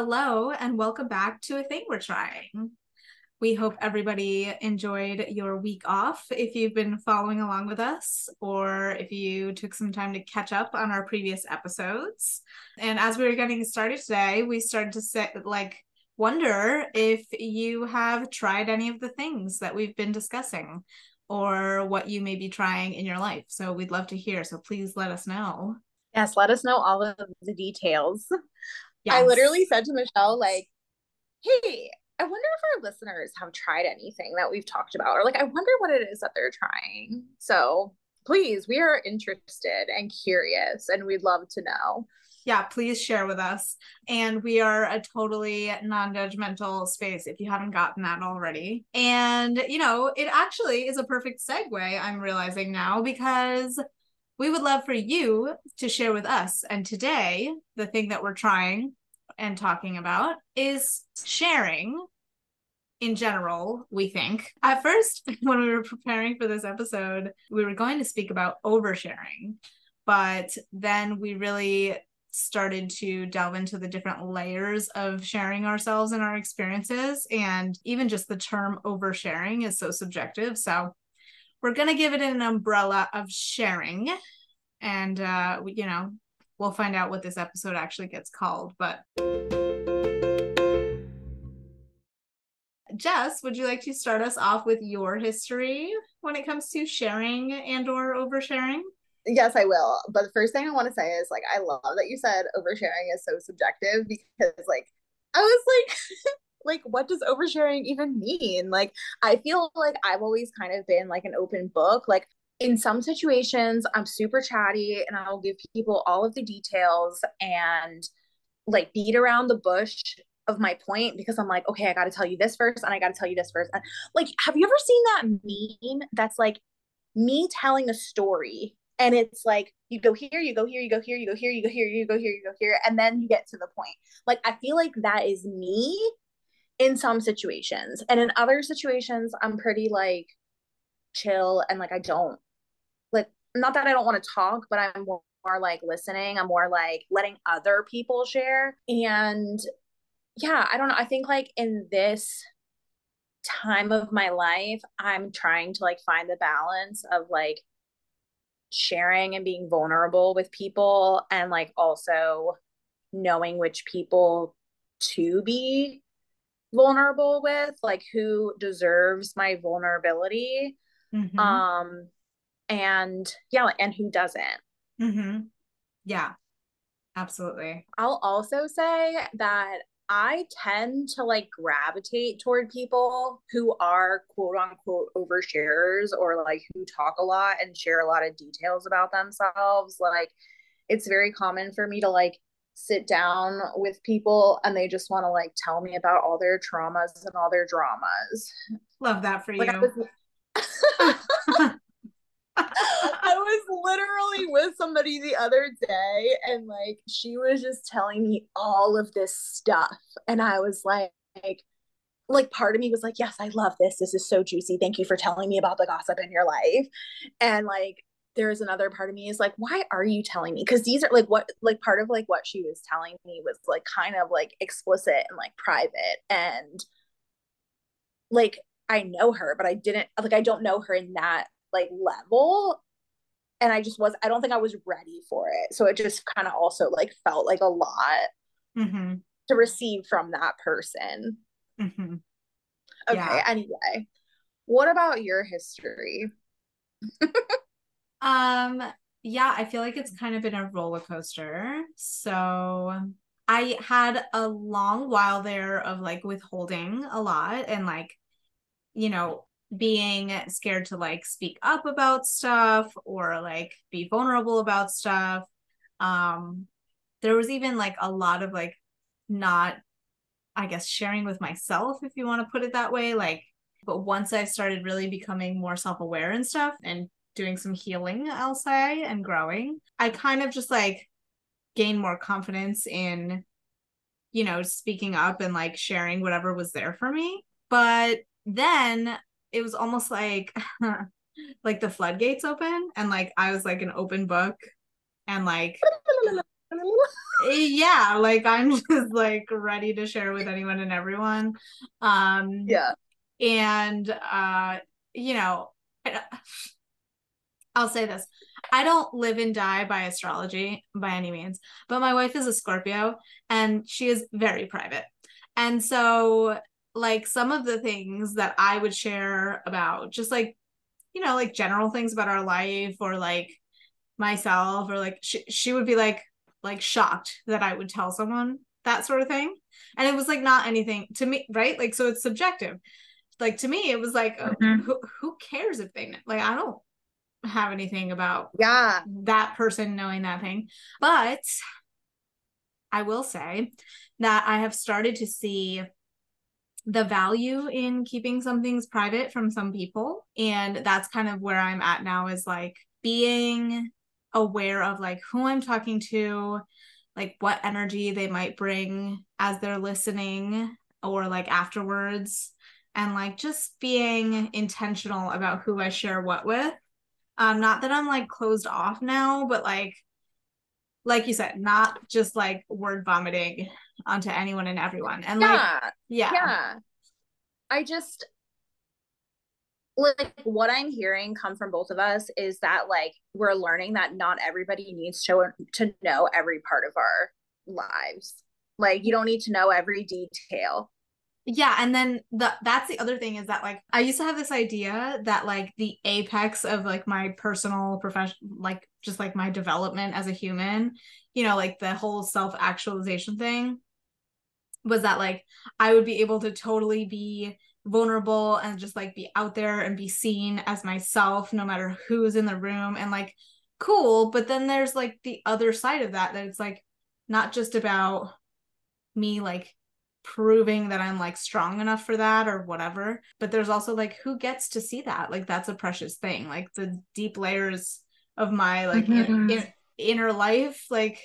Hello, and welcome back to A Thing We're Trying. We hope everybody enjoyed your week off if you've been following along with us, or if you took some time to catch up on our previous episodes. And as we were getting started today, we started to say, like, wonder if you have tried any of the things that we've been discussing or what you may be trying in your life. So we'd love to hear. So please let us know. Yes, let us know all of the details. Yes. I literally said to Michelle, like, hey, I wonder if our listeners have tried anything that we've talked about, or like, I wonder what it is that they're trying. So please, we are interested and curious, and we'd love to know. Yeah, please share with us. And we are a totally non judgmental space if you haven't gotten that already. And, you know, it actually is a perfect segue, I'm realizing now, because we would love for you to share with us. And today, the thing that we're trying and talking about is sharing in general, we think. At first, when we were preparing for this episode, we were going to speak about oversharing, but then we really started to delve into the different layers of sharing ourselves and our experiences. And even just the term oversharing is so subjective. So we're going to give it an umbrella of sharing and uh you know we'll find out what this episode actually gets called but jess would you like to start us off with your history when it comes to sharing and or oversharing? Yes i will. But the first thing i want to say is like i love that you said oversharing is so subjective because like i was like like what does oversharing even mean? Like i feel like i've always kind of been like an open book. Like in some situations i'm super chatty and i'll give people all of the details and like beat around the bush of my point because i'm like okay i got to tell you this first and i got to tell you this first. And like have you ever seen that meme that's like me telling a story and it's like you go here you go here you go here you go here you go here you go here you go here and then you get to the point? Like i feel like that is me in some situations. And in other situations i'm pretty like chill and like i don't like not that i don't want to talk but i'm more, more like listening i'm more like letting other people share and yeah i don't know i think like in this time of my life i'm trying to like find the balance of like sharing and being vulnerable with people and like also knowing which people to be vulnerable with like who deserves my vulnerability mm-hmm. um and yeah and who doesn't? Mm-hmm. yeah absolutely. I'll also say that i tend to like gravitate toward people who are quote unquote oversharers or like who talk a lot and share a lot of details about themselves. Like it's very common for me to like sit down with people and they just want to like tell me about all their traumas and all their dramas. Love that for like you I was literally with somebody the other day and like she was just telling me all of this stuff. And I was like like part of me was like yes I love this. This is so juicy. Thank you for telling me about the gossip in your life. And like there's another part of me is like why are you telling me? Because these are like what like part of like what she was telling me was like kind of like explicit and like private. And like I know her but I didn't like I don't know her in that like level and i just was i don't think i was ready for it so it just kind of also like felt like a lot mm-hmm. to receive from that person mm-hmm. okay yeah. anyway what about your history um yeah i feel like it's kind of been a roller coaster so i had a long while there of like withholding a lot and like you know being scared to like speak up about stuff or like be vulnerable about stuff. Um there was even like a lot of like not i guess sharing with myself if you want to put it that way like but once i started really becoming more self-aware and stuff and doing some healing i'll say and growing i kind of just like gained more confidence in you know speaking up and like sharing whatever was there for me. But then it was almost like like the floodgates open and like I was like an open book and like yeah, like I'm just like ready to share with anyone and everyone. Um yeah. And uh, you know, I'll say this. I don't live and die by astrology by any means, but my wife is a Scorpio and she is very private. And so like some of the things that I would share about just like you know, like general things about our life or like myself or like she, she would be like like shocked that I would tell someone that sort of thing. And it was like not anything to me, right? Like so it's subjective. Like to me, it was like oh, mm-hmm. who, who cares if they know? like I don't have anything about yeah that person knowing that thing. But I will say that I have started to see the value in keeping some things private from some people. And that's kind of where I'm at now is like being aware of like who I'm talking to, like what energy they might bring as they're listening or like afterwards and like just being intentional about who I share what with. Um not that I'm like closed off now, but like like you said, not just like word vomiting onto anyone and everyone. And yeah. like yeah. Yeah. I just like what I'm hearing come from both of us is that like we're learning that not everybody needs to to know every part of our lives. Like you don't need to know every detail. Yeah, and then the that's the other thing is that like I used to have this idea that like the apex of like my personal profession like just like my development as a human, you know, like the whole self-actualization thing was that like I would be able to totally be vulnerable and just like be out there and be seen as myself no matter who's in the room and like cool. But then there's like the other side of that that it's like not just about me like proving that I'm like strong enough for that or whatever but there's also like who gets to see that? Like that's a precious thing. Like the deep layers of my like mm-hmm. in, in, inner life like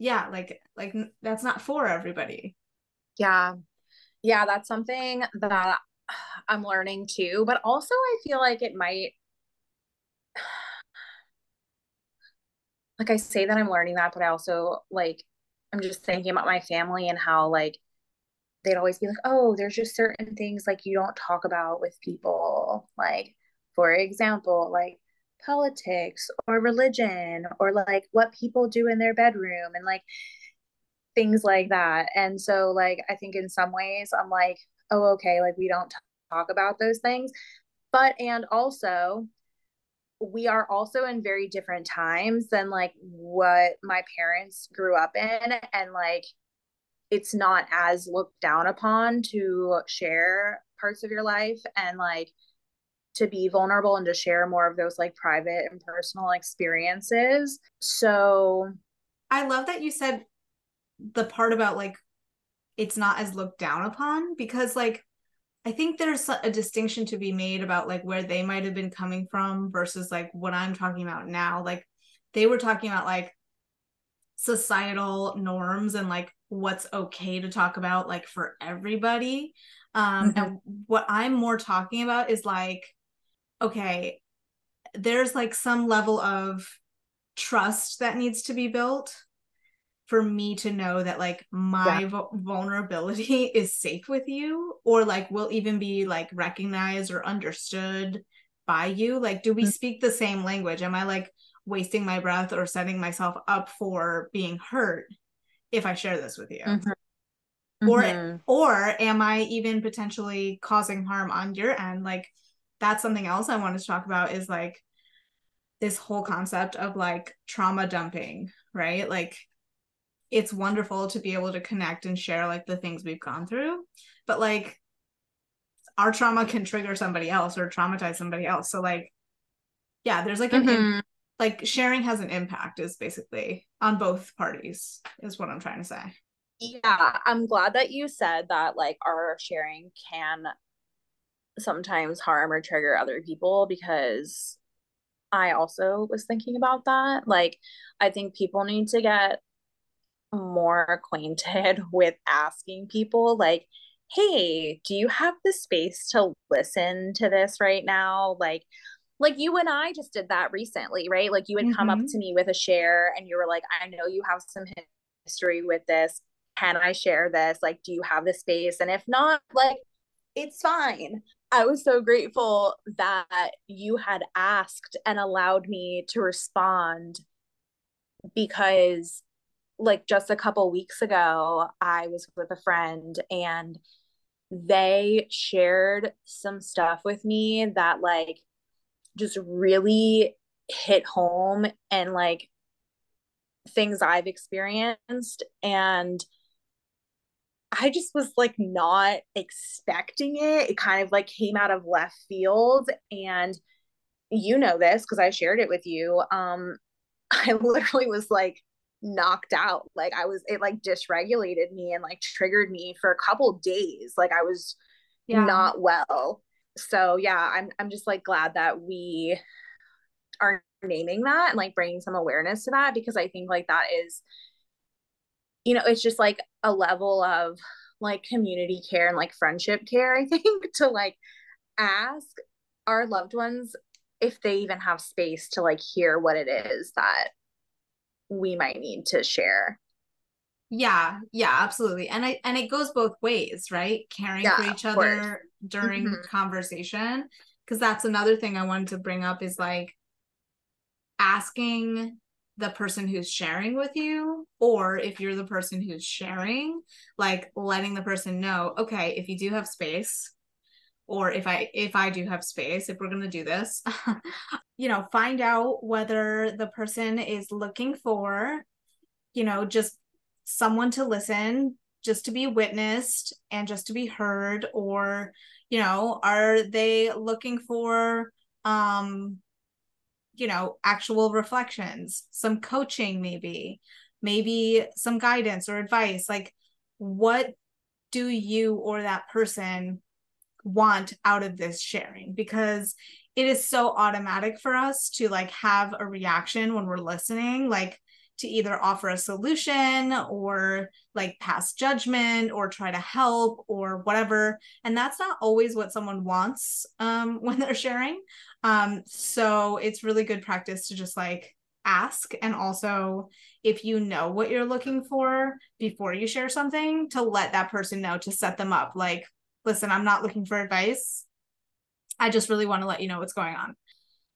yeah like like that's not for everybody yeah. Yeah that's something that i'm learning too but also i feel like it might like i say that i'm learning that but i also like i'm just thinking about my family and how like they'd always be like oh there's just certain things like you don't talk about with people. Like for example like politics or religion or like what people do in their bedroom and like things like that. And so, like, I think in some ways, I'm like, oh, okay, like we don't talk about those things. But, and also, we are also in very different times than like what my parents grew up in. And like, it's not as looked down upon to share parts of your life and like to be vulnerable and to share more of those like private and personal experiences. So I love that you said the part about like it's not as looked down upon because like I think there's a distinction to be made about like where they might have been coming from versus like what I'm talking about now. Like they were talking about like societal norms and like what's okay to talk about like for everybody. Um mm-hmm. and what I'm more talking about is like okay, there's like some level of trust that needs to be built for me to know that like my yeah. vulnerability is safe with you or like will even be like recognized or understood by you like do we mm-hmm. speak the same language am i like wasting my breath or setting myself up for being hurt if i share this with you mm-hmm. or mm-hmm. or am i even potentially causing harm on your end like that's something else i wanted to talk about is like this whole concept of like trauma dumping right like it's wonderful to be able to connect and share like the things we've gone through but like our trauma can trigger somebody else or traumatize somebody else. So like yeah there's like an mm-hmm. in, like sharing has an impact is basically on both parties is what i'm trying to say. Yeah i'm glad that you said that like our sharing can sometimes harm or trigger other people because i also was thinking about that. Like i think people need to get more acquainted with asking people like hey do you have the space to listen to this right now like like you and I just did that recently, right? Like you would mm-hmm. come up mm-hmm. to me with a share and you were like, I know you have some history with this. Can I share this? Like, do you have the space? And if not, like, it's fine. I was so grateful that you had asked and allowed me to respond because like just a couple weeks ago I was with a friend and they shared some stuff with me that like just really hit home and like things I've experienced and I just was like not expecting it. It kind of like came out of left field and you know this because I shared it with you. Um I literally was like knocked out. Like I was it like dysregulated me and like triggered me for a couple days. Like I was yeah. not well. So yeah, I'm I'm just like glad that we are naming that and like bringing some awareness to that because I think like that is you know, it's just like a level of like community care and like friendship care, I think, to like ask our loved ones if they even have space to like hear what it is that we might need to share. Yeah, yeah, absolutely. And I and it goes both ways, right? Caring yeah, for each other during mm-hmm. conversation because that's another thing I wanted to bring up is like asking the person who's sharing with you or if you're the person who's sharing like letting the person know okay if you do have space or if i if i do have space if we're going to do this you know find out whether the person is looking for you know just someone to listen just to be witnessed and just to be heard or you know are they looking for um you know, actual reflections, some coaching, maybe, maybe some guidance or advice. Like, what do you or that person want out of this sharing? Because it is so automatic for us to like have a reaction when we're listening, like to either offer a solution or like pass judgment or try to help or whatever. And that's not always what someone wants um, when they're sharing. Um, so it's really good practice to just like ask and also if you know what you're looking for before you share something to let that person know to set them up like listen i'm not looking for advice. I just really want to let you know what's going on.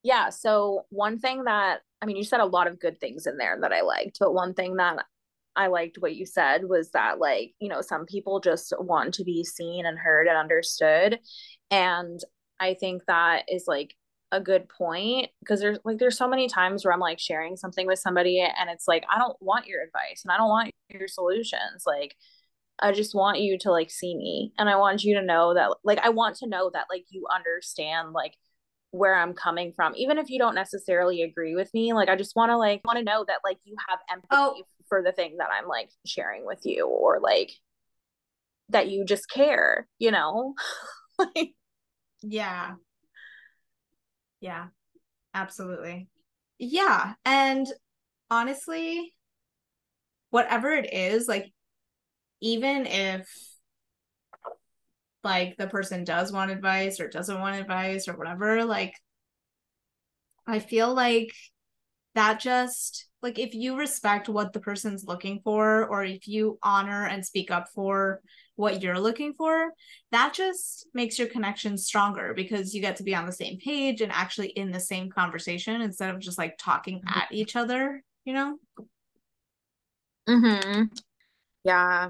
Yeah so one thing that i mean you said a lot of good things in there that i liked but one thing that i liked what you said was that like you know some people just want to be seen and heard and understood. And i think that is like a good point because there's like there's so many times where I'm like sharing something with somebody and it's like I don't want your advice and I don't want your solutions. Like I just want you to like see me and I want you to know that like I want to know that like you understand like where I'm coming from even if you don't necessarily agree with me like I just want to like want to know that like you have oh. empathy oh. for the thing that I'm like sharing with you or like that you just care you know like yeah yeah, absolutely. Yeah. And honestly, whatever it is, like, even if like the person does want advice or doesn't want advice or whatever, like, I feel like that just like if you respect what the person's looking for or if you honor and speak up for what you're looking for that just makes your connection stronger because you get to be on the same page and actually in the same conversation instead of just like talking at each other you know? Mhm yeah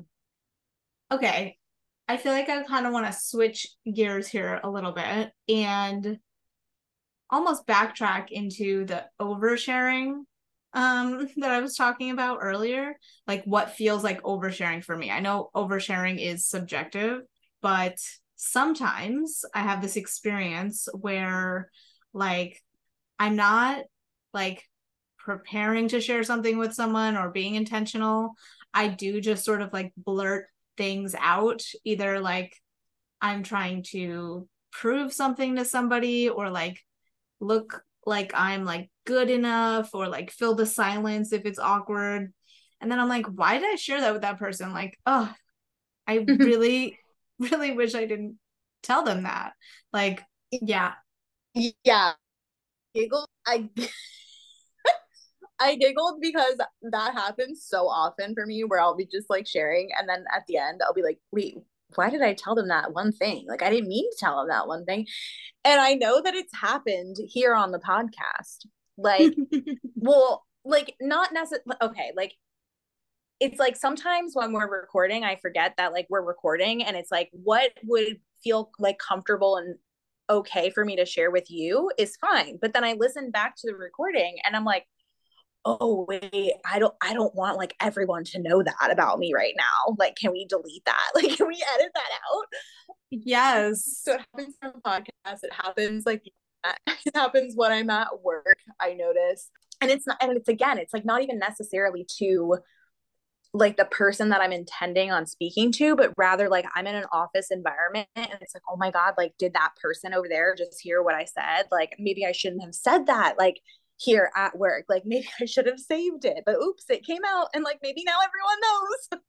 okay i feel like i kind of want to switch gears here a little bit and almost backtrack into the oversharing um that I was talking about earlier, like what feels like oversharing for me. I know oversharing is subjective, but sometimes I have this experience where like I'm not like preparing to share something with someone or being intentional. I do just sort of like blurt things out, either like I'm trying to prove something to somebody or like look like I'm like good enough or like fill the silence if it's awkward. And then I'm like, why did I share that with that person? Like, oh, I mm-hmm. really, really wish I didn't tell them that. Like, yeah. Yeah. giggled. I I giggled because that happens so often for me where I'll be just like sharing and then at the end I'll be like, wait, why did I tell them that one thing? Like I didn't mean to tell them that one thing. And I know that it's happened here on the podcast. Like, well, like not necessarily okay, like it's like sometimes when we're recording, I forget that like we're recording and it's like what would feel like comfortable and okay for me to share with you is fine. But then I listen back to the recording and I'm like, oh wait i don't i don't want like everyone to know that about me right now. Like can we delete that? Like can we edit that out? Yes. So it happens on podcast it happens like it happens when i'm at work i notice. And it's not and it's again it's like not even necessarily to like the person that i'm intending on speaking to but rather like i'm in an office environment and it's like oh my god like did that person over there just hear what i said? Like maybe i shouldn't have said that. Like here at work. Like maybe I should have saved it, but oops, it came out and like maybe now everyone knows.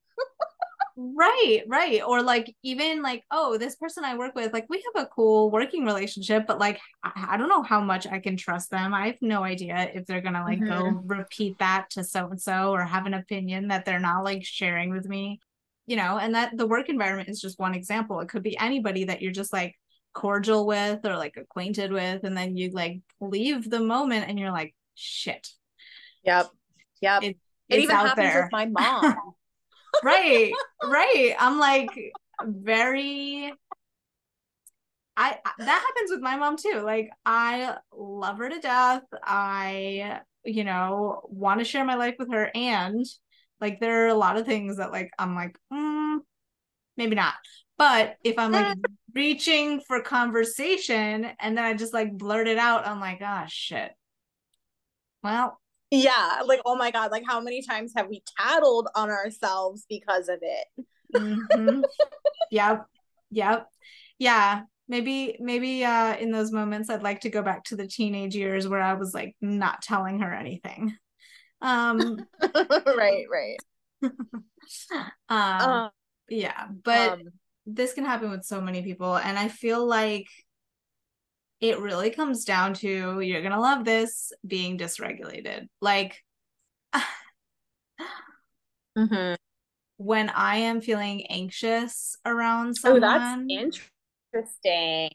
right, right. Or like even like, oh, this person I work with, like we have a cool working relationship, but like I, I don't know how much I can trust them. I have no idea if they're gonna like mm-hmm. go repeat that to so and so or have an opinion that they're not like sharing with me. You know, and that the work environment is just one example. It could be anybody that you're just like, cordial with or like acquainted with and then you like leave the moment and you're like shit yep yep it, it even happens there. with my mom right right i'm like very I that happens with my mom too. Like I love her to death. I, you know, want to share my life with her and like there are a lot of things that like I'm like, mm, maybe not. But if I'm like reaching for conversation and then I just like blurt it out, I'm like, ah, oh, shit. Well, yeah, like, oh my God, like, how many times have we tattled on ourselves because of it? mm-hmm. yep. Yep. Yeah. Maybe, maybe uh, in those moments, I'd like to go back to the teenage years where I was like not telling her anything. Um, right, right. um, um, yeah, but um, this can happen with so many people and i feel like it really comes down to you're gonna love this being dysregulated. Like mm-hmm. when i am feeling anxious around someone oh that's interesting.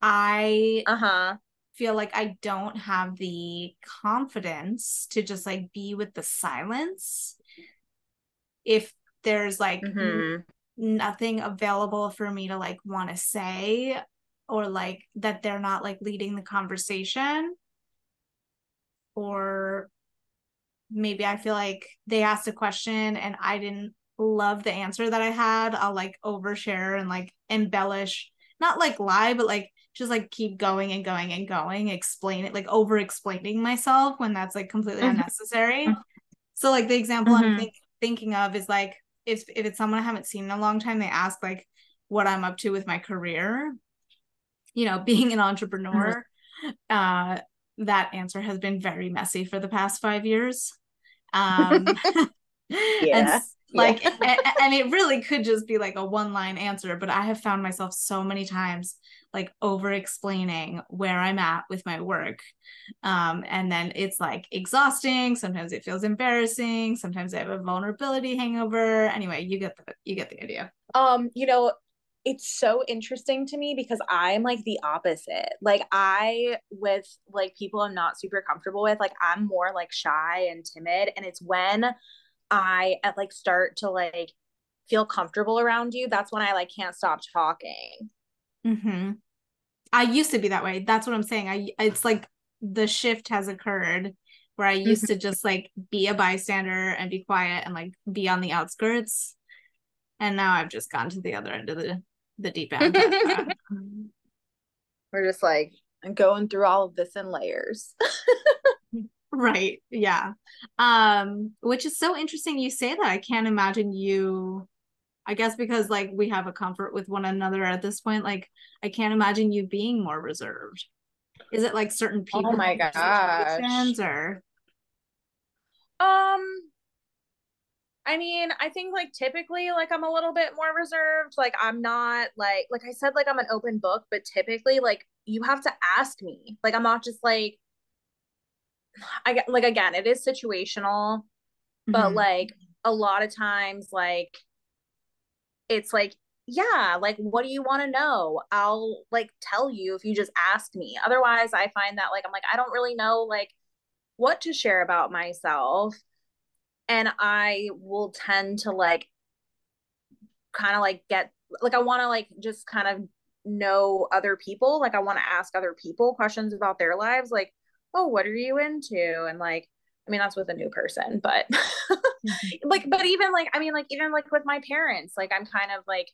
I uh-huh. feel like i don't have the confidence to just like be with the silence if there's like mm-hmm nothing available for me to like want to say or like that they're not like leading the conversation or maybe I feel like they asked a question and I didn't love the answer that I had, I'll like overshare and like embellish, not like lie, but like just like keep going and going and going, explain it, like over explaining myself when that's like completely mm-hmm. unnecessary. So like the example mm-hmm. I'm think- thinking of is like if if it's someone I haven't seen in a long time, they ask like what I'm up to with my career. You know, being an entrepreneur, uh, that answer has been very messy for the past five years. Um, yeah. And, like yeah. and, and it really could just be like a one line answer but i have found myself so many times like over explaining where i'm at with my work. Um and then it's like exhausting. Sometimes it feels embarrassing. Sometimes i have a vulnerability hangover. Anyway you get the you get the idea. Um you know it's so interesting to me because I'm like the opposite. Like I with like people I'm not super comfortable with, like I'm more like shy and timid. And it's when I at like start to like feel comfortable around you, that's when I like can't stop talking. Mm-hmm. I used to be that way. That's what I'm saying. I it's like the shift has occurred where I used to just like be a bystander and be quiet and like be on the outskirts. And now I've just gone to the other end of the the deep end. We're just like going through all of this in layers. right yeah um which is so interesting you say that i can't imagine you i guess because like we have a comfort with one another at this point like i can't imagine you being more reserved is it like certain oh people oh my gosh or um I mean, I think like typically like I'm a little bit more reserved. Like I'm not like like I said like I'm an open book, but typically like you have to ask me. Like I'm not just like I get like again, it is situational, mm-hmm. but like a lot of times, like it's like, yeah, like what do you want to know? I'll like tell you if you just ask me. Otherwise, I find that like I'm like, I don't really know like what to share about myself. And I will tend to like kind of like get like I want to like just kind of know other people. Like I want to ask other people questions about their lives. Like, oh, what are you into? And like, I mean, that's with a new person, but mm-hmm. like, but even like, I mean, like, even like with my parents, like, I'm kind of like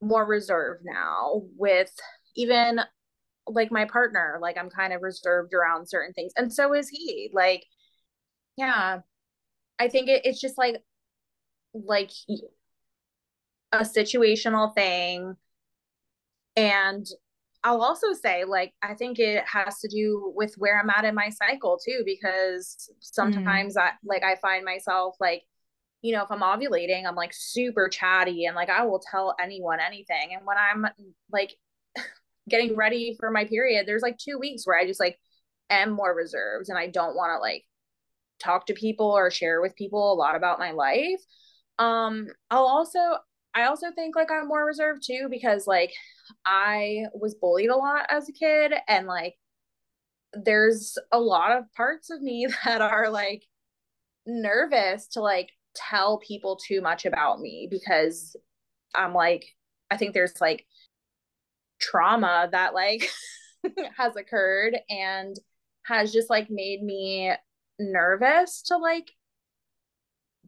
more reserved now with even like my partner. Like, I'm kind of reserved around certain things. And so is he. Like, yeah, I think it, it's just like, like a situational thing and I'll also say, like, I think it has to do with where I'm at in my cycle too, because sometimes mm. I like I find myself like, you know, if I'm ovulating, I'm like super chatty and like I will tell anyone anything. And when I'm like getting ready for my period, there's like two weeks where I just like am more reserved and I don't want to like talk to people or share with people a lot about my life. Um, I'll also I also think like I'm more reserved too because like I was bullied a lot as a kid and like there's a lot of parts of me that are like nervous to like tell people too much about me because I'm like I think there's like trauma that like has occurred and has just like made me nervous to like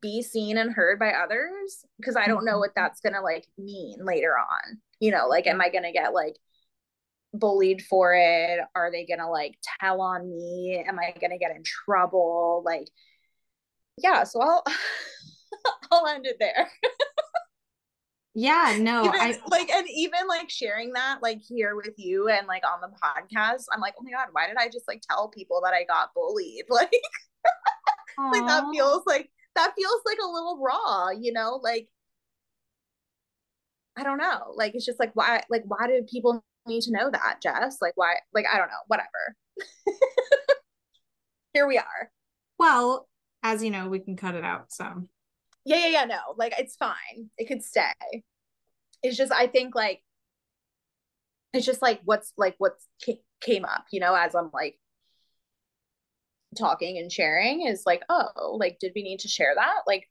be seen and heard by others because I don't know mm-hmm. what that's going to like mean later on. You know, like am I going to get like bullied for it? Are they going to like tell on me? Am I going to get in trouble? Like yeah, so I'll I'll end it there. yeah, no, even, I like and even like sharing that like here with you and like on the podcast, I'm like, "Oh my god, why did I just like tell people that I got bullied?" Like like that feels like that feels like a little raw, you know, like I don't know. Like it's just like why like why do people need to know that, Jess? Like why like I don't know, whatever. Here we are. Well, as you know, we can cut it out, so. Yeah, yeah, yeah, no. Like it's fine. It could stay. It's just I think like it's just like what's like what's came up, you know, as I'm like talking and sharing is like, oh, like, did we need to share that? Like,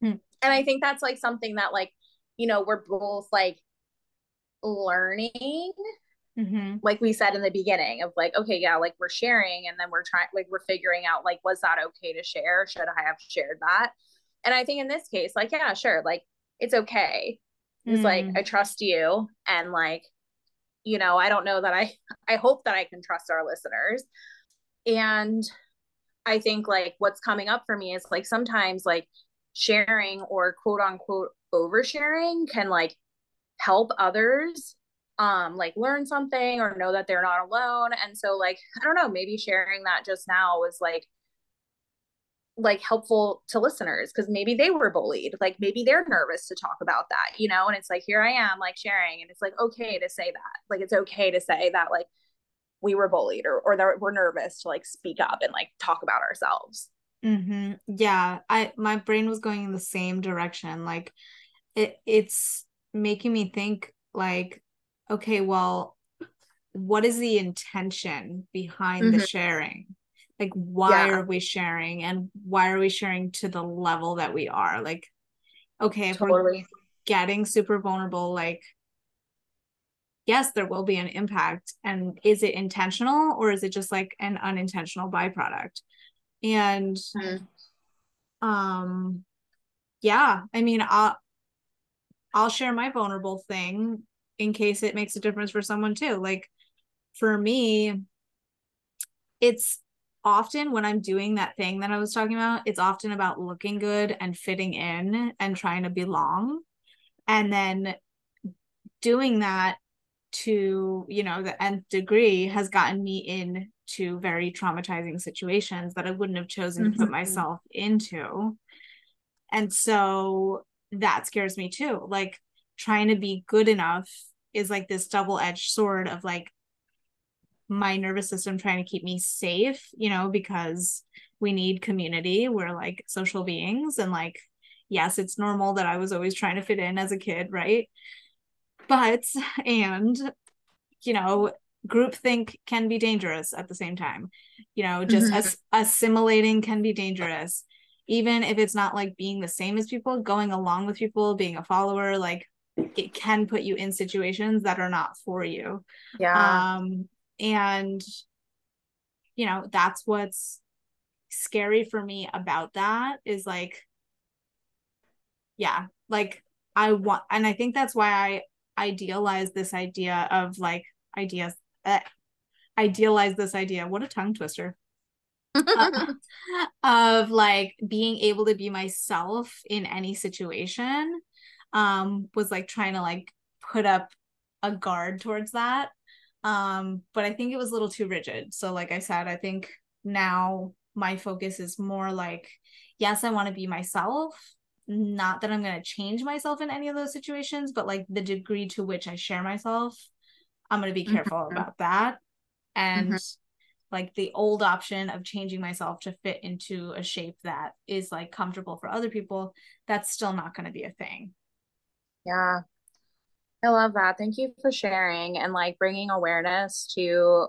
hmm. and I think that's like something that, like, you know, we're both like learning. Mm-hmm. Like we said in the beginning, of like, okay, yeah, like we're sharing, and then we're trying, like, we're figuring out, like, was that okay to share? Should I have shared that? And I think in this case, like, yeah, sure, like, it's okay. It's mm. like, I trust you, and like, you know, I don't know that I, I hope that I can trust our listeners and i think like what's coming up for me is like sometimes like sharing or quote unquote oversharing can like help others um like learn something or know that they're not alone. And so like i don't know maybe sharing that just now was like like helpful to listeners because maybe they were bullied. Like maybe they're nervous to talk about that you know? And it's like here i am like sharing. And it's like okay to say that. Like it's okay to say that like we were bullied or or that we're nervous to like speak up and like talk about ourselves mm-hmm. yeah i my brain was going in the same direction like it it's making me think like okay well what is the intention behind mm-hmm. the sharing like why yeah. are we sharing and why are we sharing to the level that we are like okay if totally. we're getting super vulnerable like yes, there will be an impact. And is it intentional or is it just like an unintentional byproduct? And mm. um yeah, I mean I'll I'll share my vulnerable thing in case it makes a difference for someone too. Like for me, it's often when I'm doing that thing that I was talking about, it's often about looking good and fitting in and trying to belong. And then doing that to you know the nth degree has gotten me into very traumatizing situations that i wouldn't have chosen mm-hmm. to put mm-hmm. myself into and so that scares me too like trying to be good enough is like this double-edged sword of like my nervous system trying to keep me safe, you know, because we need community. We're like social beings. And like, yes, it's normal that I was always trying to fit in as a kid, right? But, and, you know, groupthink can be dangerous at the same time. You know, just mm-hmm. as- assimilating can be dangerous. Even if it's not like being the same as people, going along with people, being a follower, like it can put you in situations that are not for you. Yeah. Um, and you know, that's what's scary for me about that is like, yeah, like I want, and I think that's why I idealize this idea of like ideas, uh, idealize this idea. What a tongue twister. uh, of like being able to be myself in any situation um was like trying to like put up a guard towards that um but i think it was a little too rigid so like i said i think now my focus is more like yes i want to be myself not that i'm going to change myself in any of those situations but like the degree to which i share myself i'm going to be careful mm-hmm. about that and mm-hmm. like the old option of changing myself to fit into a shape that is like comfortable for other people that's still not going to be a thing yeah I love that. Thank you for sharing and like bringing awareness to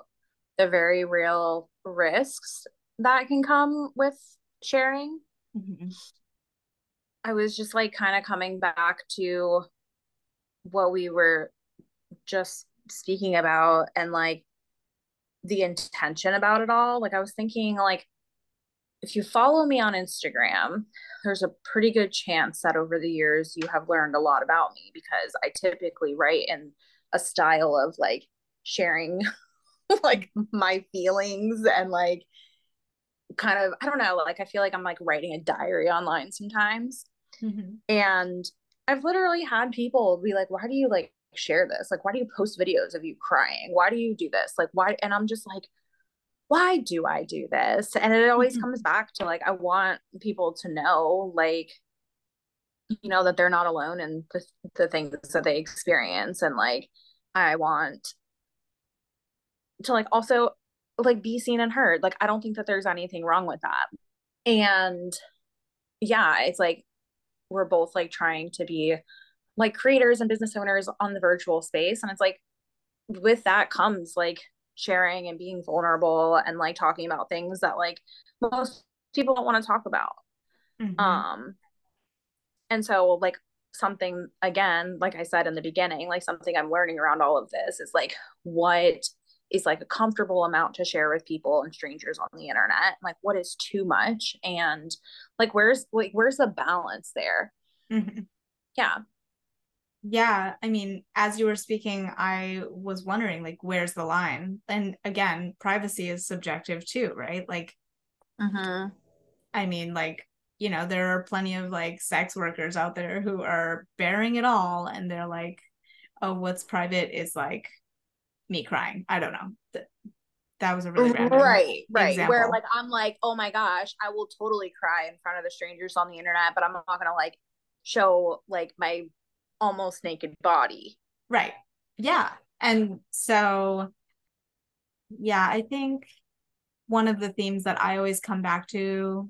the very real risks that can come with sharing. Mm-hmm. I was just like kind of coming back to what we were just speaking about and like the intention about it all. Like I was thinking like if you follow me on Instagram, there's a pretty good chance that over the years you have learned a lot about me because I typically write in a style of like sharing like my feelings and like kind of I don't know, like I feel like I'm like writing a diary online sometimes. Mm-hmm. And I've literally had people be like, why do you like share this? Like, why do you post videos of you crying? Why do you do this? Like, why? And I'm just like, why do I do this? And it always mm-hmm. comes back to like, I want people to know, like, you know, that they're not alone in the, the things that they experience. And like, I want to like also like be seen and heard. Like, I don't think that there's anything wrong with that. And yeah, it's like we're both like trying to be like creators and business owners on the virtual space. And it's like with that comes like sharing and being vulnerable and like talking about things that like most people don't want to talk about. Mm-hmm. Um and so like something again, like I said in the beginning, like something I'm learning around all of this is like what is like a comfortable amount to share with people and strangers on the internet like what is too much? And like where's like where's the balance there? Mm-hmm. yeah. Yeah i mean as you were speaking i was wondering like where's the line? And again privacy is subjective too right? Like uh-huh. i mean like you know there are plenty of like sex workers out there who are bearing it all and they're like oh what's private is like me crying i don't know that, that was a really right right example. where like i'm like oh my gosh i will totally cry in front of the strangers on the internet but i'm not gonna like show like my almost naked body. Right. Yeah. And so, yeah, I think one of the themes that I always come back to,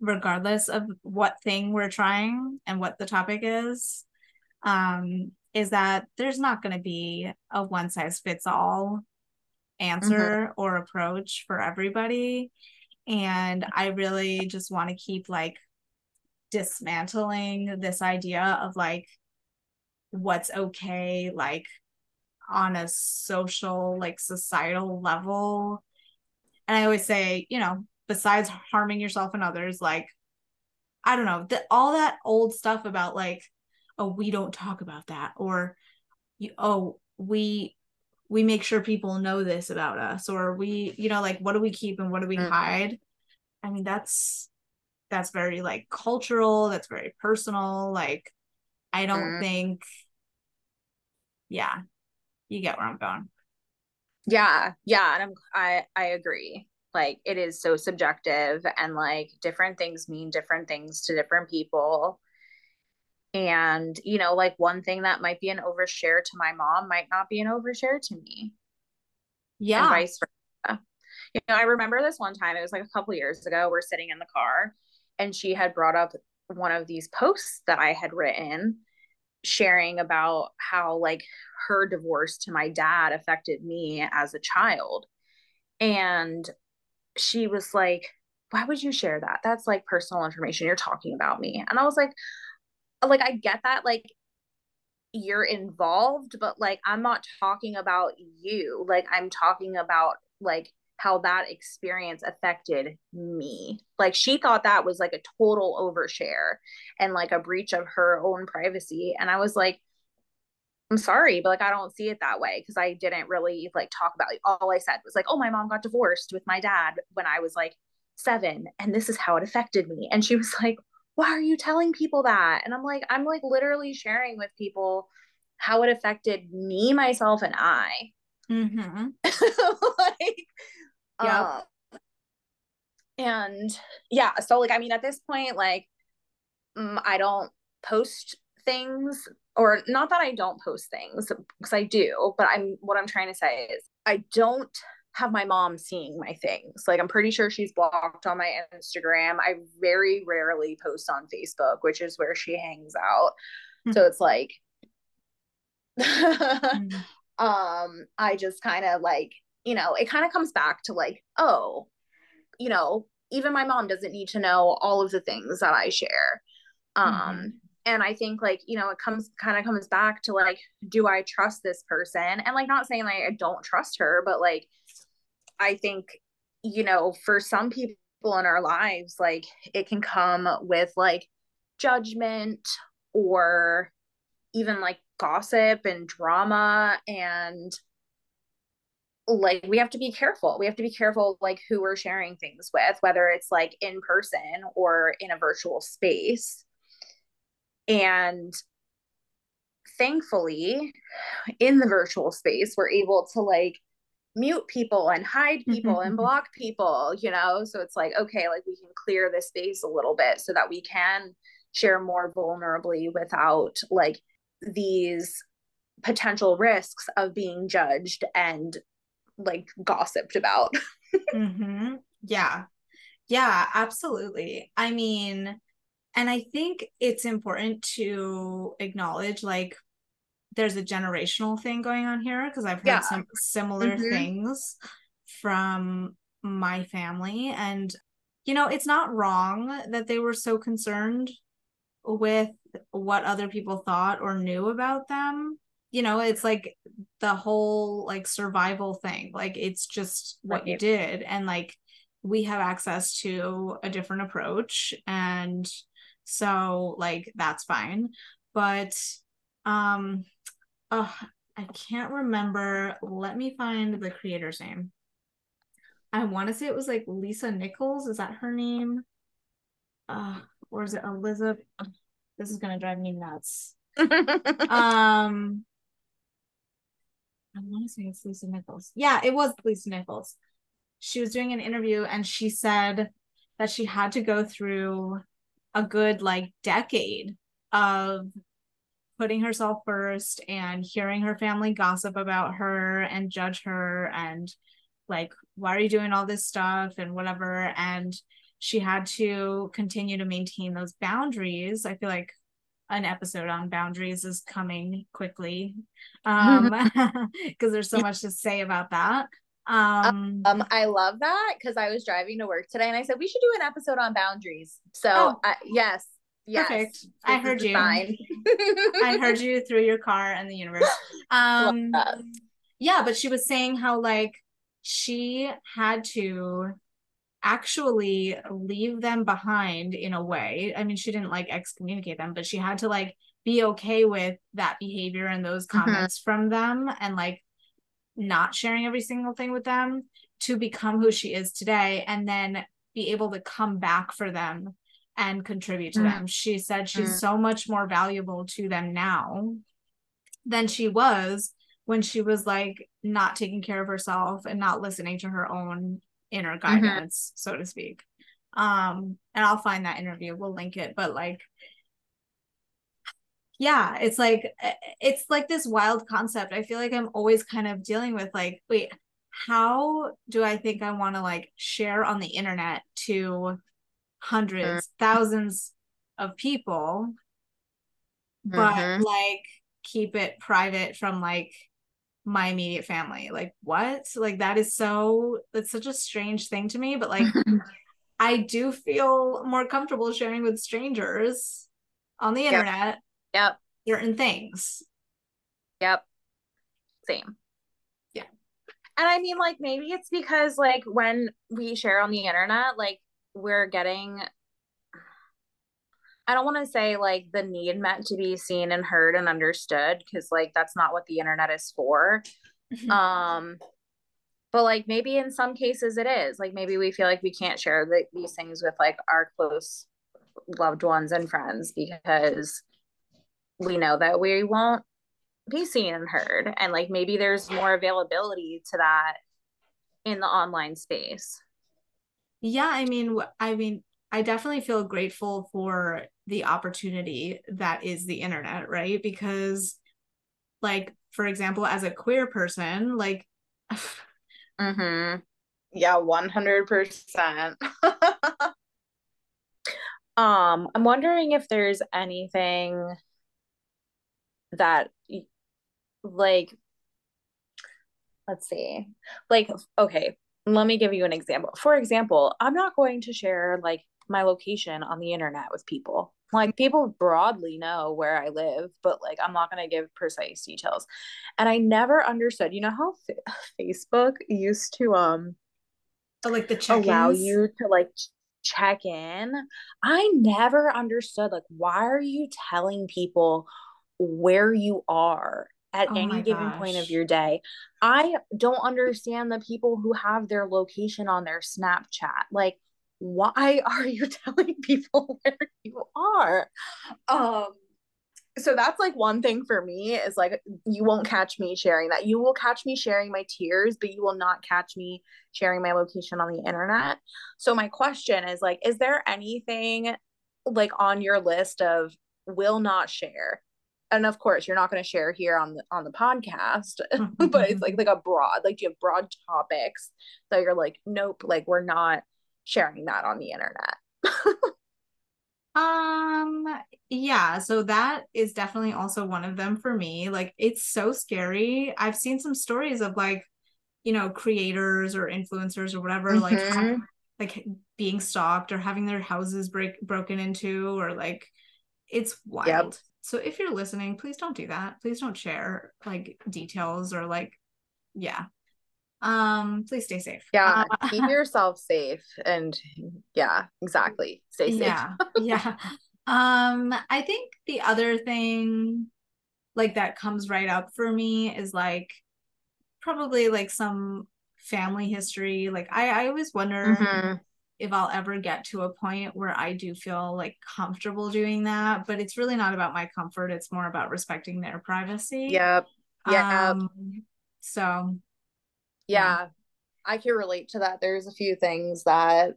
regardless of what thing we're trying and what the topic is, um, is that there's not going to be a one size fits all answer mm-hmm. or approach for everybody. And I really just want to keep like dismantling this idea of like what's okay like on a social like societal level and i always say you know besides harming yourself and others like i don't know that all that old stuff about like oh we don't talk about that or oh we we make sure people know this about us or we you know like what do we keep and what do we mm-hmm. hide i mean that's that's very like cultural that's very personal like I don't mm. think yeah, you get where I'm going. Yeah, yeah, and I'm I I agree. Like it is so subjective and like different things mean different things to different people. And you know, like one thing that might be an overshare to my mom might not be an overshare to me. Yeah. And vice versa. You know, I remember this one time, it was like a couple years ago, we're sitting in the car and she had brought up one of these posts that I had written sharing about how like her divorce to my dad affected me as a child. And she was like, why would you share that? That's like personal information. You're talking about me. And I was like, like, I get that. Like, you're involved, but like, I'm not talking about you. Like, I'm talking about like how that experience affected me. Like, she thought that was like a total overshare and like a breach of her own privacy. And I was like, I'm sorry, but like I don't see it that way because I didn't really like talk about it. All I said was like, oh, my mom got divorced with my dad when I was like seven, and this is how it affected me. And she was like, why are you telling people that? And I'm like, I'm like literally sharing with people how it affected me, myself, and I. Mm-hmm. like, yeah. Um, and yeah, so like, I mean, at this point, like, um, I don't post things or not that I don't post things because I do, but I'm what I'm trying to say is I don't have my mom seeing my things. Like I'm pretty sure she's blocked on my Instagram. I very rarely post on Facebook, which is where she hangs out. Mm-hmm. So it's like mm-hmm. um I just kind of like, you know, it kind of comes back to like, oh, you know, even my mom doesn't need to know all of the things that I share. Um mm-hmm and i think like you know it comes kind of comes back to like do i trust this person and like not saying like i don't trust her but like i think you know for some people in our lives like it can come with like judgment or even like gossip and drama and like we have to be careful. We have to be careful like who we're sharing things with whether it's like in person or in a virtual space. And thankfully, in the virtual space, we're able to like mute people and hide people and block people, you know? So it's like, okay, like we can clear this space a little bit so that we can share more vulnerably without like these potential risks of being judged and like gossiped about. mm-hmm. Yeah. Yeah, absolutely. I mean, and I think it's important to acknowledge like there's a generational thing going on here because I've heard yeah. some similar mm-hmm. things from my family. And, you know, it's not wrong that they were so concerned with what other people thought or knew about them. You know, it's like the whole like survival thing. Like it's just what right. you did. And like we have access to a different approach and so like that's fine. But um oh, I can't remember. Let me find the creator's name. I want to say it was like Lisa Nichols. Is that her name? Uh, or is it Elizabeth? This is gonna drive me nuts. um, I want to say it's Lisa Nichols. Yeah, it was Lisa Nichols. She was doing an interview and she said that she had to go through a good like decade of putting herself first and hearing her family gossip about her and judge her and like why are you doing all this stuff and whatever. And she had to continue to maintain those boundaries. I feel like an episode on boundaries is coming quickly um because there's so much to say about that. Um, um I love that because I was driving to work today and I said we should do an episode on boundaries. So oh, uh, yes, yes, perfect. I heard you. I heard you through your car and the universe. Um, yeah, but she was saying how like she had to actually leave them behind in a way. I mean, she didn't like excommunicate them, but she had to like be okay with that behavior and those mm-hmm. comments mm-hmm. from them and like not sharing every single thing with them to become who she is today and then be able to come back for them and contribute to mm. them. She said she's mm. so much more valuable to them now than she was when she was like not taking care of herself and not listening to her own inner mm-hmm. guidance, mm-hmm. so to speak. Um, and I'll find that interview, we'll link it, but like yeah it's like eh, it's like this wild concept i feel like i'm always kind of dealing with like wait how do I think I want to like share on the internet to hundreds, mm. thousands of people, but mm-hmm. like keep it private from like my immediate family. Like what? Like that is so that's such a strange thing to me, but like I do feel more comfortable sharing with strangers on the internet. Yep. Certain things. Yep. Same. Yeah. And I mean like maybe it's because like when we share on the internet, like we're getting I don't want to say like the need meant to be seen and heard and understood because like that's not what the internet is for. Mm-hmm. um but like maybe in some cases it is. Like maybe we feel like we can't share the, these things with like our close loved ones and friends because we know that we won't be seen and heard and like maybe there's more availability to that in the online space. Yeah, I mean I mean I definitely feel grateful for the opportunity that is the internet, right? Because, like, for example, as a queer person, like, mm-hmm. yeah, 100%. um, I'm wondering if there's anything that, like, let's see, like, okay, let me give you an example. For example, I'm not going to share like my location on the internet with people. Like people broadly know where I live, but like I'm not going to give precise details. And I never understood, you know how F- Facebook used to um oh, like the check allow you to like check in. I never understood like why are you telling people where you are at oh any given gosh. point of your day. I don't understand the people who have their location on their Snapchat. Like why are you telling people where you are um so that's like one thing for me is like you won't catch me sharing that you will catch me sharing my tears but you will not catch me sharing my location on the internet so my question is like is there anything like on your list of will not share and of course you're not going to share here on the on the podcast but it's like like a broad like you have broad topics that you're like nope like we're not sharing that on the internet. um yeah, so that is definitely also one of them for me. Like it's so scary. I've seen some stories of like you know creators or influencers or whatever mm-hmm. like having, like being stalked or having their houses break broken into or like it's wild. Yep. So if you're listening, please don't do that. Please don't share like details or like yeah, um please stay safe. Yeah uh, keep yourself safe and yeah exactly. Stay safe. Yeah yeah. Um i think the other thing like that comes right up for me is like probably like some family history. Like i i always wonder mm-hmm. If i'll ever get to a point where i do feel like comfortable doing that but it's really not about my comfort it's more about respecting their privacy yep yeah um, so yeah, yeah, I can relate to that. There's a few things that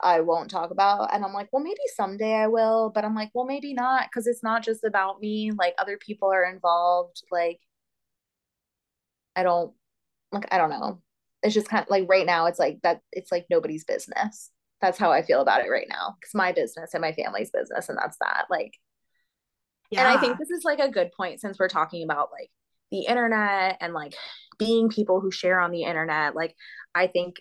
I won't talk about. And I'm like, well, maybe someday I will. But I'm like, well, maybe not. Cause it's not just about me. Like other people are involved. Like, I don't, like, I don't know. It's just kind of like right now, it's like that, it's like nobody's business. That's how I feel about it right now. Cause my business and my family's business. And that's that. Like, yeah. And I think this is like a good point since we're talking about like the internet and like being people who share on the internet like i think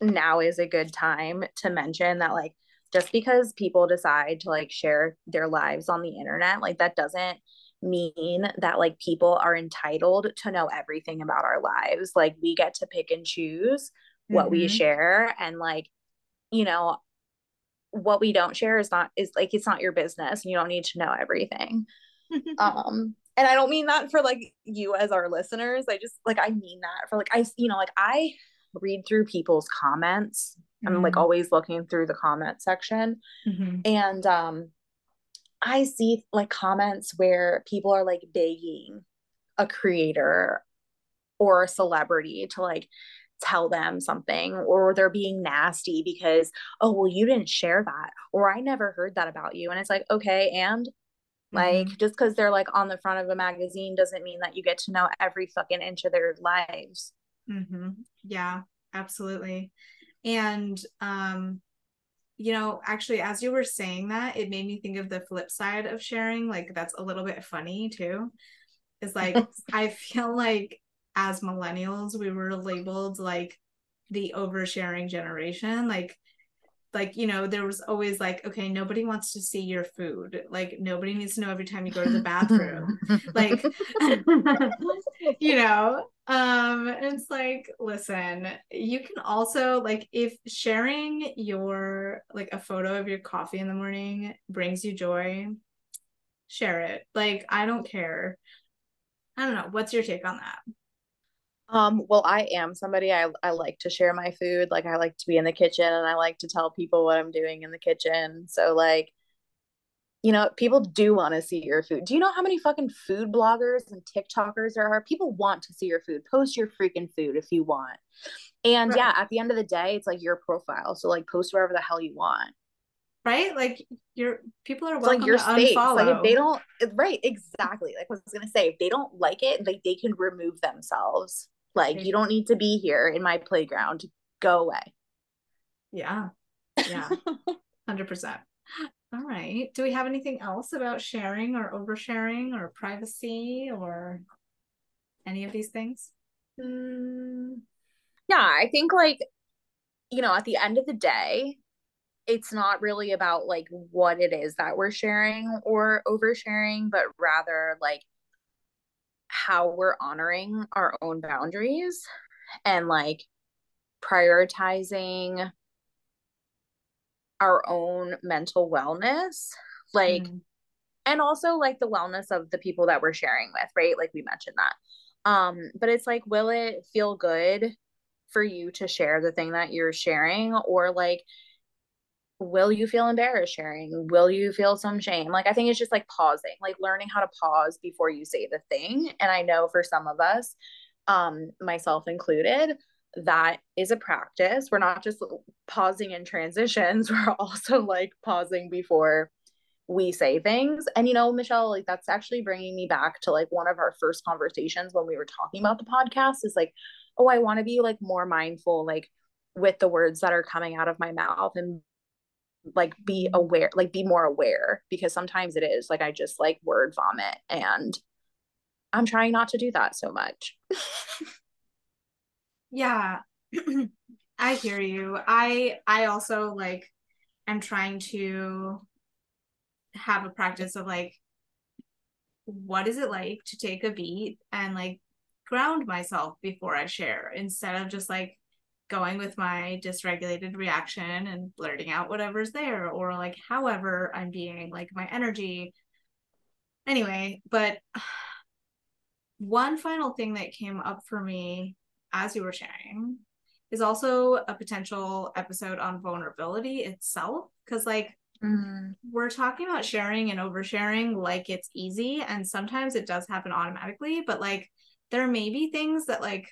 now is a good time to mention that like just because people decide to like share their lives on the internet like that doesn't mean that like people are entitled to know everything about our lives like we get to pick and choose what mm-hmm. we share and like you know what we don't share is not is like it's not your business and you don't need to know everything um and I don't mean that for like you as our listeners. I just like I mean that for like I you know like I read through people's comments. Mm-hmm. I'm like mm-hmm. always looking through the comment section. Mm-hmm. And um I see like comments where people are like begging a creator or a celebrity to like tell them something or they're being nasty because oh well you didn't share that or I never heard that about you and it's like okay and like mm-hmm. just because they're like on the front of a magazine doesn't mean that you get to know every fucking inch of their lives. Mm-hmm. Yeah, absolutely. And um, you know, actually, as you were saying that, it made me think of the flip side of sharing. Like that's a little bit funny too. Is like I feel like as millennials, we were labeled like the oversharing generation. Like like you know there was always like okay nobody wants to see your food. Like nobody needs to know every time you go to the bathroom. Like you know? Um it's like listen you can also like if sharing your like a photo of your coffee in the morning brings you joy share it. Like i don't care. I don't know. What's your take on that um, well, I am somebody I I like to share my food. Like I like to be in the kitchen and I like to tell people what I'm doing in the kitchen. So like you know, people do want to see your food. Do you know how many fucking food bloggers and TikTokers there are? People want to see your food. Post your freaking food if you want. And right. yeah, at the end of the day, it's like your profile. So like post wherever the hell you want. Right? Like your people are welcome like your space. Unfollow. Like if they don't right, exactly. Like I was gonna say, if they don't like it, like they can remove themselves. Like you don't need to be here in my playground. Go away. Yeah. Yeah. 100%. All right. Do we have anything else about sharing or oversharing or privacy or any of these things? Mm, yeah, I think like, you know, at the end of the day, it's not really about like what it is that we're sharing or oversharing, but rather like how we're honoring our own boundaries and like prioritizing our own mental wellness like mm. and also like the wellness of the people that we're sharing with right? Like we mentioned that. Um but it's like will it feel good for you to share the thing that you're sharing? Or like will you feel embarrassed sharing? Will you feel some shame? Like i think it's just like pausing like learning how to pause before you say the thing and i know for some of us um myself included that is a practice. We're not just pausing in transitions we're also like pausing before we say things. And you know michelle like that's actually bringing me back to like one of our first conversations when we were talking about the podcast is like oh i want to be like more mindful like with the words that are coming out of my mouth and like be aware like be more aware because sometimes it is like i just like word vomit and i'm trying not to do that so much. Yeah. I hear you. I i also like am trying to have a practice of like what is it like to take a beat and like ground myself before i share instead of just like going with my dysregulated reaction and blurting out whatever's there or like however I'm being like my energy anyway but one final thing that came up for me as you were sharing is also a potential episode on vulnerability itself because like mm. we're talking about sharing and oversharing like it's easy and sometimes it does happen automatically but like there may be things that like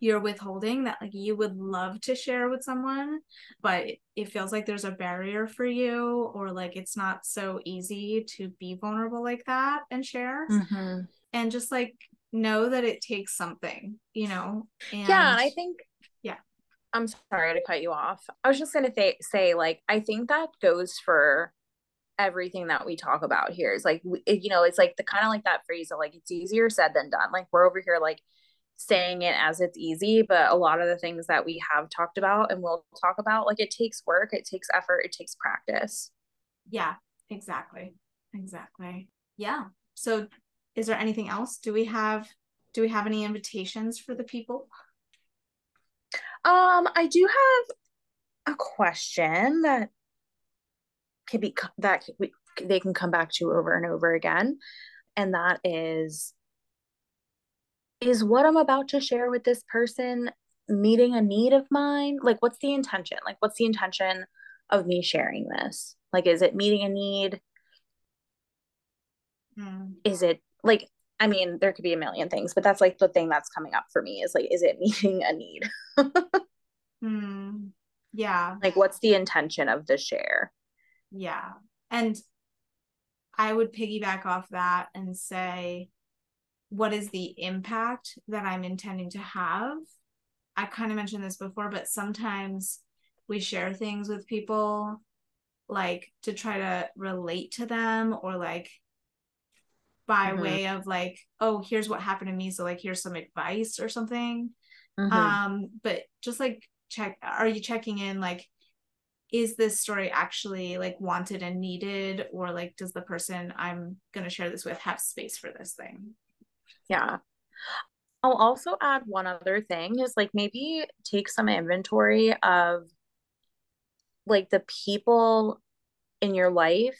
you're withholding that like you would love to share with someone but it feels like there's a barrier for you or like it's not so easy to be vulnerable like that and share. Mm-hmm. and just like know that it takes something you know and yeah and i think yeah. I'm sorry to cut you off. I was just gonna say say like i think that goes for everything that we talk about here. Is like you know it's like the kind of like that phrase of like it's easier said than done. Like we're over here like saying it as it's easy, but a lot of the things that we have talked about and we'll talk about, like it takes work, it takes effort, it takes practice. Yeah, exactly. Exactly. Yeah. So is there anything else? Do we have do we have any invitations for the people? Um, I do have a question that could be that we, they can come back to over and over again, and that is is what I'm about to share with this person meeting a need of mine? Like, what's the intention? Like, what's the intention of me sharing this? Like, is it meeting a need? Mm. Is it like, I mean, there could be a million things, but that's like the thing that's coming up for me is like, is it meeting a need? mm. Yeah. Like, what's the intention of the share? Yeah. And I would piggyback off that and say, what is the impact that I'm intending to have? I kind of mentioned this before, but sometimes we share things with people like to try to relate to them or like by mm-hmm. way of like oh here's what happened to me so like here's some advice or something mm-hmm. um but just like check are you checking in like is this story actually like wanted and needed or like does the person i'm going to share this with have space for this thing yeah. I'll also add one other thing is like maybe take some inventory of like the people in your life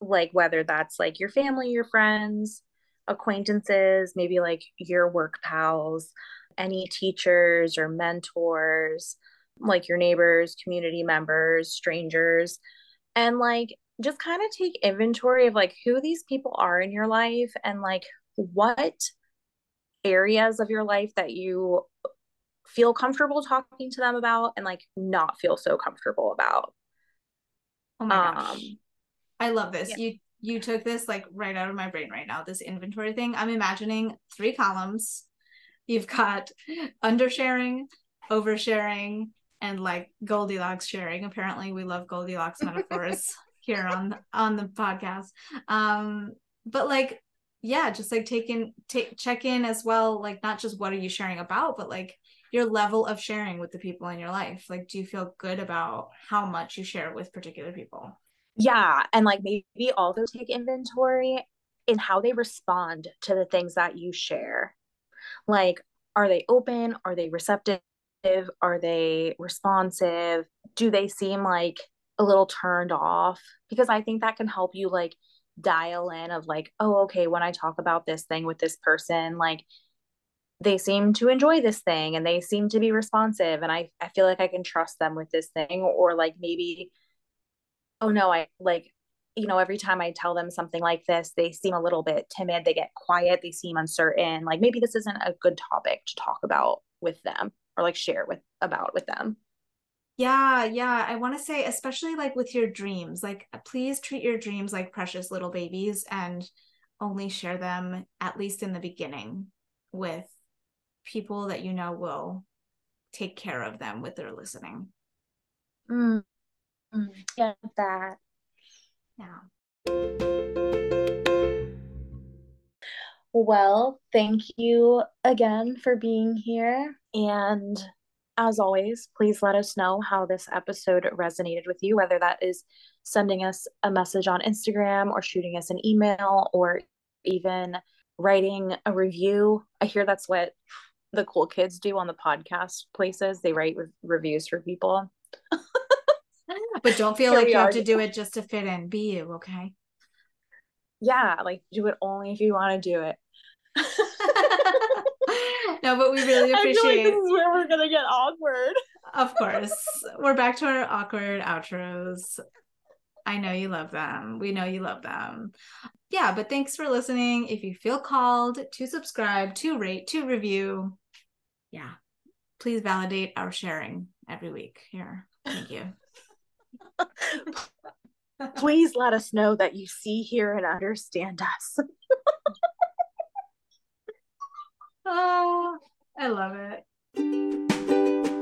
like whether that's like your family your friends acquaintances maybe like your work pals any teachers or mentors like your neighbors community members strangers and like just kind of take inventory of like who these people are in your life and like what areas of your life that you feel comfortable talking to them about and like not feel so comfortable about. Oh my um. I love this. Yeah. You you took this like right out of my brain right now, this inventory thing. I'm imagining three columns. You've got undersharing, oversharing, and like Goldilocks sharing. Apparently we love Goldilocks metaphors here on on the podcast. Um but like yeah, just like taking take check in as well, like not just what are you sharing about, but like your level of sharing with the people in your life. Like, do you feel good about how much you share with particular people? Yeah. And like maybe also take inventory in how they respond to the things that you share. Like, are they open? Are they receptive? Are they responsive? Do they seem like a little turned off? Because I think that can help you like dial in of like, oh, okay, when I talk about this thing with this person, like they seem to enjoy this thing and they seem to be responsive and I, I feel like I can trust them with this thing or like maybe oh no I like you know every time I tell them something like this they seem a little bit timid they get quiet they seem uncertain like maybe this isn't a good topic to talk about with them or like share with about with them yeah, yeah. I want to say, especially like with your dreams, like please treat your dreams like precious little babies and only share them, at least in the beginning, with people that you know will take care of them with their listening. Mm. Mm. Yeah, that. Yeah. Well, thank you again for being here. And as always, please let us know how this episode resonated with you, whether that is sending us a message on Instagram or shooting us an email or even writing a review. I hear that's what the cool kids do on the podcast places. They write re- reviews for people. but don't feel Here like you have to do it just to fit in. Be you, okay? Yeah, like do it only if you want to do it. no, but we really appreciate. I Like this is where we're gonna get awkward. of course, we're back to our awkward outros. I know you love them. We know you love them. Yeah, but thanks for listening. If you feel called to subscribe, to rate, to review, yeah, please validate our sharing every week here. Thank you. please let us know that you see, hear, and understand us. oh, I love it.